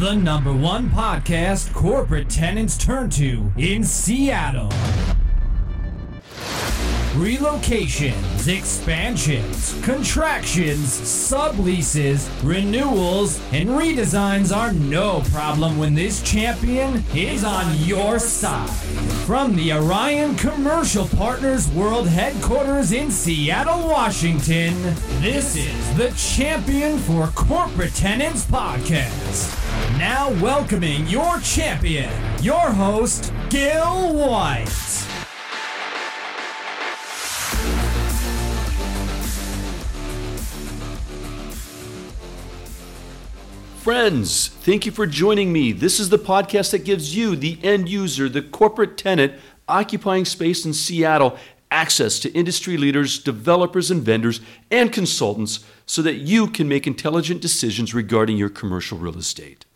the number one podcast corporate tenants turn to in Seattle. Relocations, expansions, contractions, subleases, renewals, and redesigns are no problem when this champion is on your side. From the Orion Commercial Partners World Headquarters in Seattle, Washington, this is the Champion for Corporate Tenants podcast. Now welcoming your champion, your host, Gil White. Friends, thank you for joining me. This is the podcast that gives you, the end user, the corporate tenant occupying space in Seattle, access to industry leaders, developers, and vendors, and consultants so that you can make intelligent decisions regarding your commercial real estate.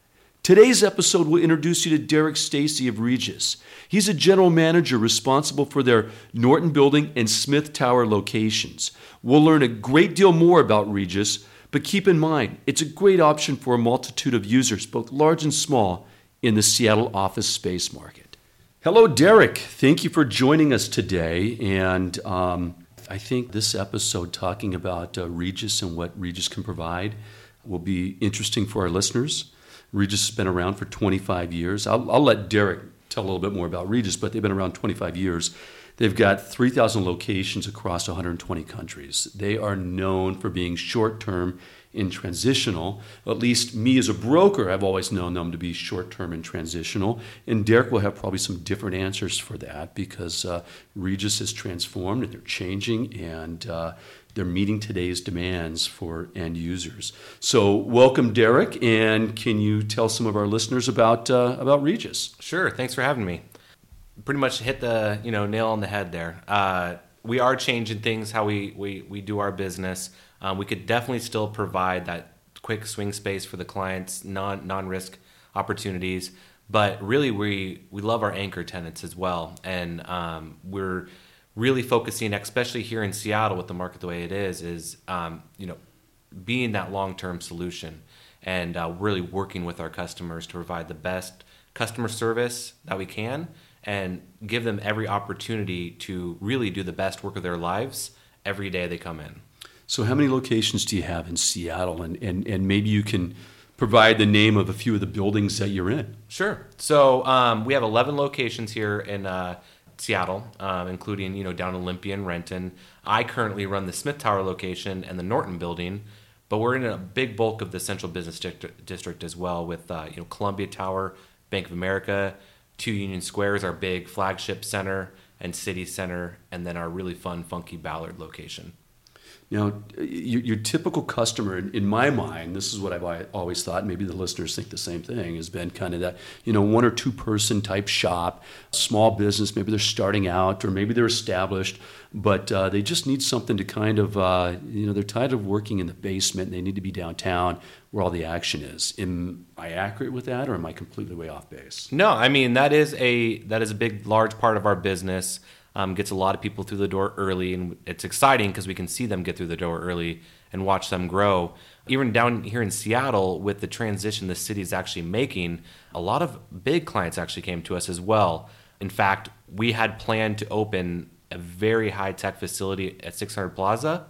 Today's episode will introduce you to Derick Stacy of Regus. He's a general manager responsible for their Norton Building and Smith Tower locations. We'll learn a great deal more about Regus but keep in mind, it's a great option for a multitude of users, both large and small, in the Seattle office space market. Hello, Derick. Thank you for joining us today. And um, I think this episode, talking about uh, Regus and what Regus can provide, will be interesting for our listeners. Regus has been around for 25 years. I'll, I'll let Derick tell a little bit more about Regus, but they've been around 25 years. They've got 3,000 locations across 120 countries. They are known for being short term and transitional. At least me as a broker, I've always known them to be short term and transitional. And Derick will have probably some different answers for that because uh, Regus has transformed and they're changing and uh, they're meeting today's demands for end users. So, welcome, Derick. And can you tell some of our listeners about uh, about Regus? Sure. Thanks for having me pretty much hit the you know nail on the head there. Uh, we are changing things how we we, we do our business. Um, we could definitely still provide that quick swing space for the clients, non non risk opportunities. But really, we we love our anchor tenants as well, and um, we're really focusing, especially here in Seattle with the market the way it is, is um, you know being that long term solution and uh, really working with our customers to provide the best customer service that we can and give them every opportunity to really do the best work of their lives every day they come in. So, how many locations do you have in Seattle? And, and, and maybe you can provide the name of a few of the buildings that you're in. Sure. So, um, we have 11 locations here in uh, Seattle, um, including you know down Olympia and Renton. I currently run the Smith Tower location and the Norton building, but we're in a big bulk of the Central Business District as well, with uh, you know Columbia Tower, Bank of America, Two Union Square is our big flagship center and city center, and then our really fun, funky Ballard location. Now, your, your typical customer, in my mind, this is what I've always thought. Maybe the listeners think the same thing. Has been kind of that, you know, one or two person type shop, small business. Maybe they're starting out, or maybe they're established, but uh, they just need something to kind of, uh, you know, they're tired of working in the basement. and They need to be downtown where all the action is. Am I accurate with that, or am I completely way off base? No, I mean that is a that is a big, large part of our business um, gets a lot of people through the door early, and it's exciting because we can see them get through the door early and watch them grow. Even down here in Seattle, with the transition the city is actually making, a lot of big clients actually came to us as well. In fact, we had planned to open a very high tech facility at 600 Plaza,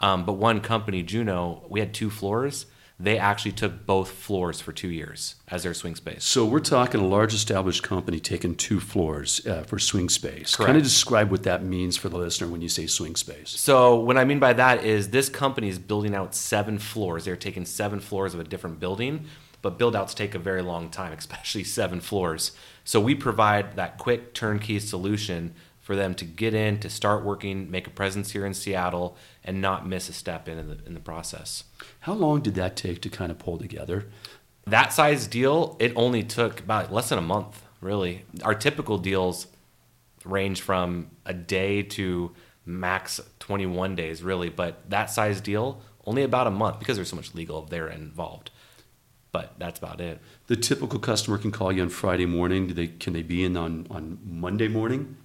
um, but one company, Juno, we had two floors they actually took both floors for two years as their swing space. So we're talking a large established company taking two floors uh, for swing space. Correct. Kind of describe what that means for the listener when you say swing space. So what I mean by that is this company is building out seven floors. They're taking seven floors of a different building, but build outs take a very long time, especially seven floors. So we provide that quick turnkey solution for them to get in, to start working, make a presence here in Seattle, and not miss a step in in the, in the process. How long did that take to kind of pull together? That size deal, it only took about less than a month, really. Our typical deals range from a day to max 21 days, really. But that size deal, only about a month because there's so much legal there involved. But that's about it. The typical customer can call you on Friday morning. Do they can they be in on, on Monday morning?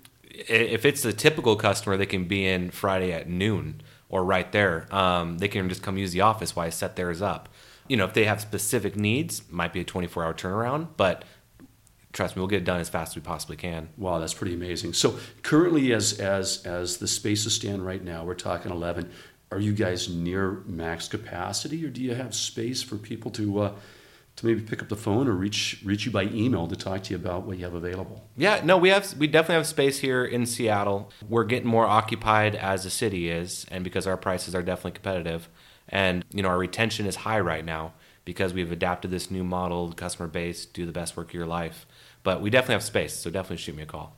If it's a typical customer, they can be in Friday at noon or right there. Um, they can just come use the office while I set theirs up. you know, if they have specific needs, might be a 24 hour turnaround, but trust me, we'll get it done as fast as we possibly can. Wow, that's pretty amazing. So currently, as as as the spaces stand right now, we're talking 11. Are you guys near max capacity, or do you have space for people to uh, to maybe pick up the phone or reach reach you by email to talk to you about what you have available? Yeah, no, we have we definitely have space here in Seattle. We're getting more occupied as the city is, and because our prices are definitely competitive, and you know our retention is high right now because we've adapted this new model, customer base, do the best work of your life. But we definitely have space, so definitely shoot me a call.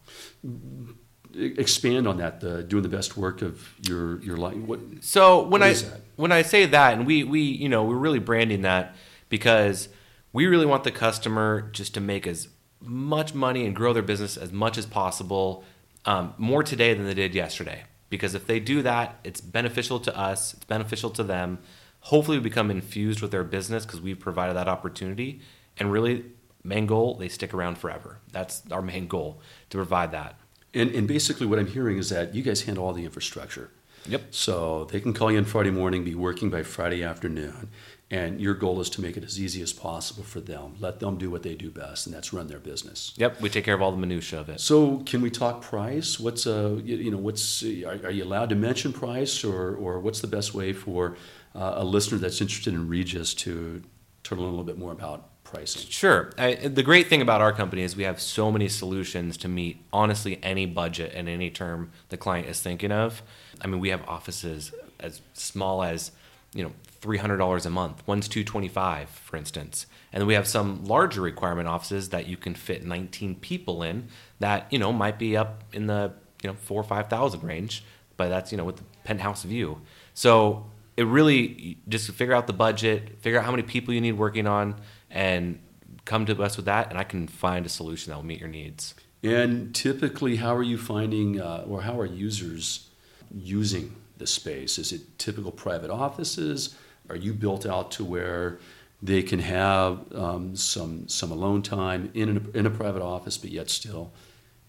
Expand on that, the doing the best work of your your life. What? So when What I when I say that, and we we you know we're really branding that because we really want the customer just to make as much money and grow their business as much as possible, um, more today than they did yesterday. Because if they do that, it's beneficial to us, it's beneficial to them. Hopefully, we become infused with their business because we've provided that opportunity. And really, main goal, they stick around forever. That's our main goal to provide that. And and basically, what I'm hearing is that you guys handle all the infrastructure. Yep. So they can call you on Friday morning, be working by Friday afternoon, and your goal is to make it as easy as possible for them. Let them do what they do best, and that's run their business. Yep, we take care of all the minutia of it. So, can we talk price? What's uh, you, you know, what's are, are you allowed to mention price, or or what's the best way for uh, a listener that's interested in Regus to to learn a little bit more about pricing? Sure. I, the great thing about our company is we have so many solutions to meet honestly any budget and any term the client is thinking of. I mean, we have offices as small as you know three hundred dollars a month. One's two twenty five, for instance, and we have some larger requirement offices that you can fit nineteen people in. That you know might be up in the you know four or five thousand range, but that's you know with the penthouse view. So it really just figure out the budget, figure out how many people you need working on, and come to us with that, and I can find a solution that will meet your needs. And typically, how are you finding, uh, or how are users using the space? Is it typical private offices? Are you built out to where they can have um, some some alone time in a, in a private office, but yet still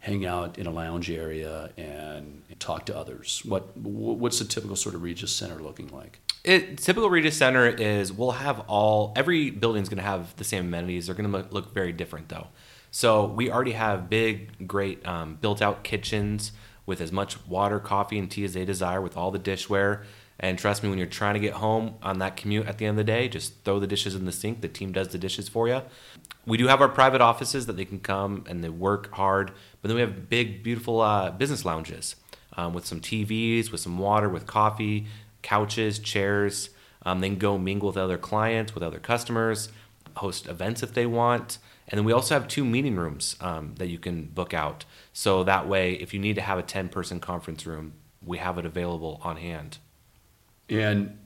hang out in a lounge area and talk to others? What what's the typical sort of Regus Center looking like? It typical Regus Center is we'll have all every building's going to have the same amenities. They're going to look very different though. So we already have big, great um, built-out kitchens with as much water, coffee, and tea as they desire, with all the dishware. And trust me, when you're trying to get home on that commute at the end of the day, just throw the dishes in the sink. The team does the dishes for you. We do have our private offices that they can come and they work hard. But then we have big, beautiful uh, business lounges um, with some TVs, with some water, with coffee, couches, chairs. Um, they can go mingle with other clients, with other customers, host events if they want. And then we also have two meeting rooms um, that you can book out. So that way, if you need to have a 10 person conference room, we have it available on hand. And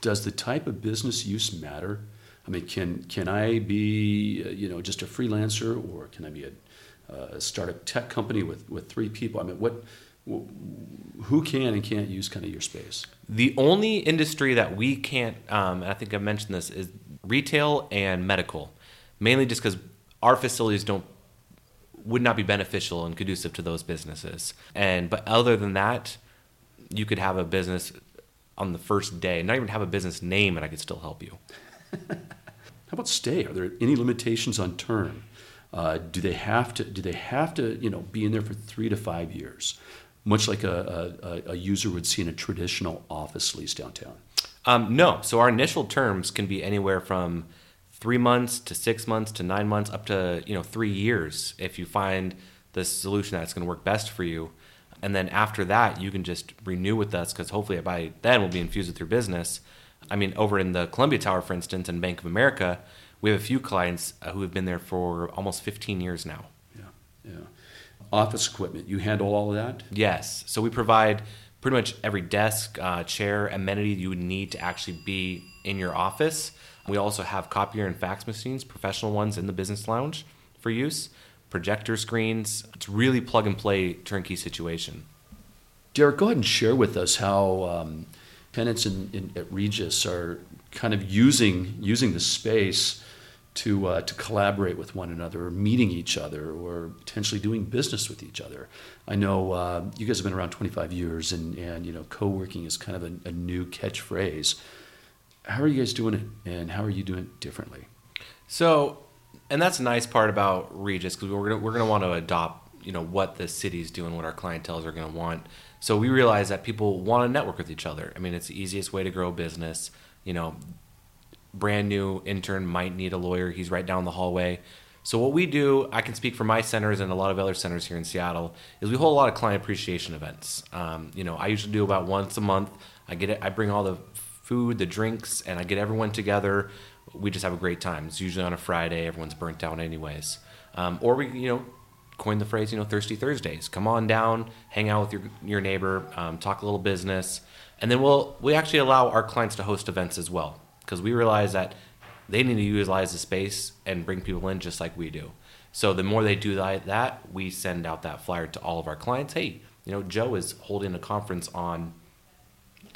does the type of business use matter? I mean, can can I be uh, you know just a freelancer, or can I be a, a startup tech company with with three people? I mean, what who can and can't use kind of your space? The only industry that we can't, um, I think I mentioned this, is retail and medical, mainly just because our facilities don't would not be beneficial and conducive to those businesses. And but other than that, you could have a business on the first day, not even have a business name, and I could still help you. How about stay? Are there any limitations on term? Uh, do they have to? Do they have to? You know, be in there for three to five years, much like a, a, a user would see in a traditional office lease downtown. Um, no, so our initial terms can be anywhere from three months to six months to nine months, up to you know three years if you find the solution that's going to work best for you. And then after that, you can just renew with us because hopefully by then we'll be infused with your business. I mean, over in the Columbia Tower, for instance, and Bank of America, we have a few clients uh, who have been there for almost 15 years now. Yeah, yeah. Office equipment. You handle all of that. Yes. So we provide pretty much every desk, uh, chair, amenity you would need to actually be in your office. We also have copier and fax machines, professional ones in the business lounge for use, projector screens. It's really plug and play turnkey situation. Derick, go ahead and share with us how um, tenants in, in, at Regus are kind of using using the space to uh, to collaborate with one another, or meeting each other, or potentially doing business with each other. I know uh, you guys have been around 25 years, and and you know co-working is kind of a, a new catchphrase. How are you guys doing it, and how are you doing it differently? So, and that's a nice part about Regus because we're gonna, we're going to want to adopt, you know, what the city's doing, what our clientels are going to want. So we realize that people want to network with each other. I mean, it's the easiest way to grow a business. You know, brand new intern might need a lawyer. He's right down the hallway. So what we do, I can speak for my centers and a lot of other centers here in Seattle, is we hold a lot of client appreciation events. Um, you know, I usually do about once a month. I get it. I bring all the food, the drinks, and I get everyone together. We just have a great time. It's usually on a Friday. Everyone's burnt out anyways. Um, or we, you know, coin the phrase, you know, Thirsty Thursdays. Come on down, hang out with your your neighbor, um, talk a little business, and then we'll we actually allow our clients to host events as well because we realize that they need to utilize the space and bring people in just like we do. So the more they do that, we send out that flyer to all of our clients. Hey, you know, Joe is holding a conference on,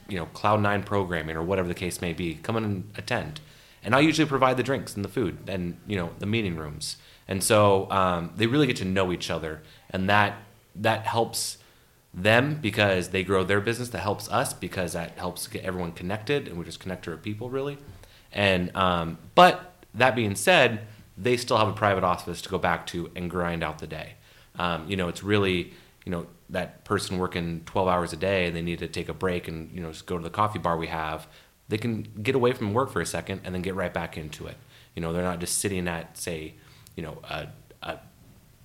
you know, Cloud Nine programming or whatever the case may be. Come in and attend. And I usually provide the drinks and the food and you know the meeting rooms. And so um, they really get to know each other, and that that helps them because they grow their business. That helps us because that helps get everyone connected, and we just connect to our people really. And um, but that being said, they still have a private office to go back to and grind out the day. Um, you know, it's really you know that person working 12 hours a day and they need to take a break and you know just go to the coffee bar we have they can get away from work for a second and then get right back into it. You know they're not just sitting at say you know a, a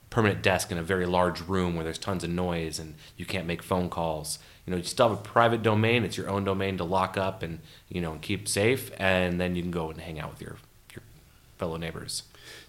permanent desk in a very large room where there's tons of noise and you can't make phone calls. You know you still have a private domain it's your own domain to lock up and you know and keep safe and then you can go and hang out with your your fellow neighbors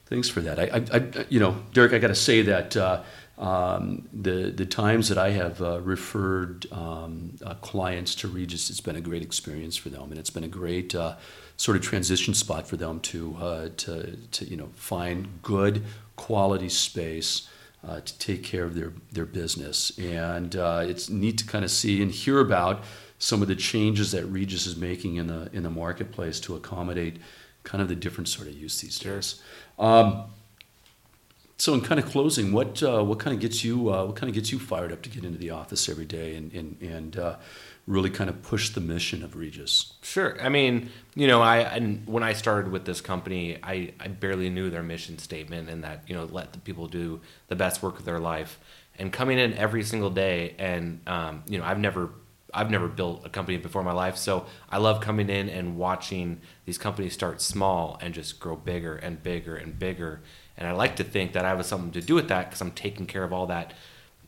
thanks for that i, I, you know derick i got to say that uh, um, the the times that I have uh, referred um, uh, clients to Regus, it's been a great experience for them, and it's been a great uh, sort of transition spot for them to uh, to to you know find good quality space. Uh, to take care of their, their business. And it's neat to kind of see and hear about some of the changes that Regus is making in the in the marketplace to accommodate kind of the different sort of use these days. Um, so, in kind of closing, what uh, what kind of gets you uh, what kind of gets you fired up to get into the office every day and and, and uh, really kind of push the mission of Regus? Sure. I mean, you know, I and when I started with this company, I, I barely knew their mission statement and that you know let the people do the best work of their life. And coming in every single day, and um, you know, I've never I've never built a company before in my life, so I love coming in and watching these companies start small and just grow bigger and bigger and bigger and I like to think that I have something to do with that because I'm taking care of all that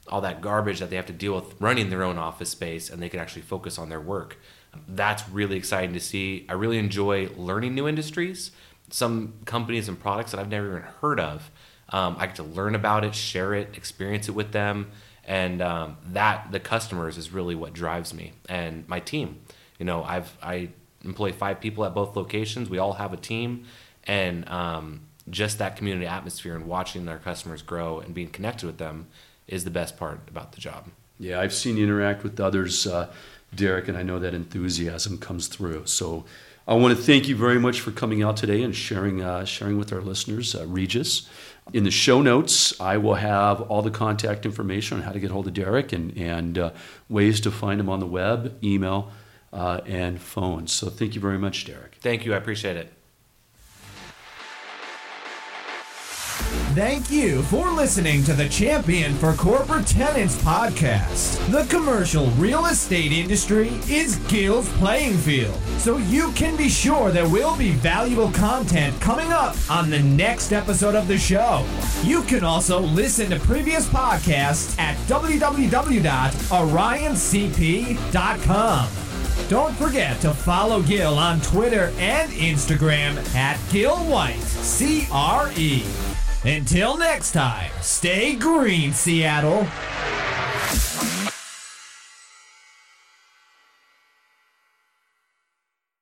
all that garbage that they have to deal with running their own office space and they can actually focus on their work. That's really exciting to see. I really enjoy learning new industries, some companies and products that I've never even heard of. Um, I get to learn about it, share it, experience it with them, and um, that the customers is really what drives me and my team. You know, I've I employ five people at both locations. We all have a team, and um, just that community atmosphere and watching our customers grow and being connected with them is the best part about the job. Yeah, I've seen you interact with others, uh, Derick, and I know that enthusiasm comes through. So I want to thank you very much for coming out today and sharing uh, sharing with our listeners, uh, Regus. In the show notes, I will have all the contact information on how to get hold of Derick and, and uh, ways to find him on the web, email, uh, and phone. So thank you very much, Derick. Thank you. I appreciate it. Thank you for listening to the Champion for Corporate Tenants podcast. The commercial real estate industry is Gil's playing field, so you can be sure there will be valuable content coming up on the next episode of the show. You can also listen to previous podcasts at www.orioncp.com. Don't forget to follow Gil on Twitter and Instagram at Gil White, C R E. Until next time, stay green, Seattle.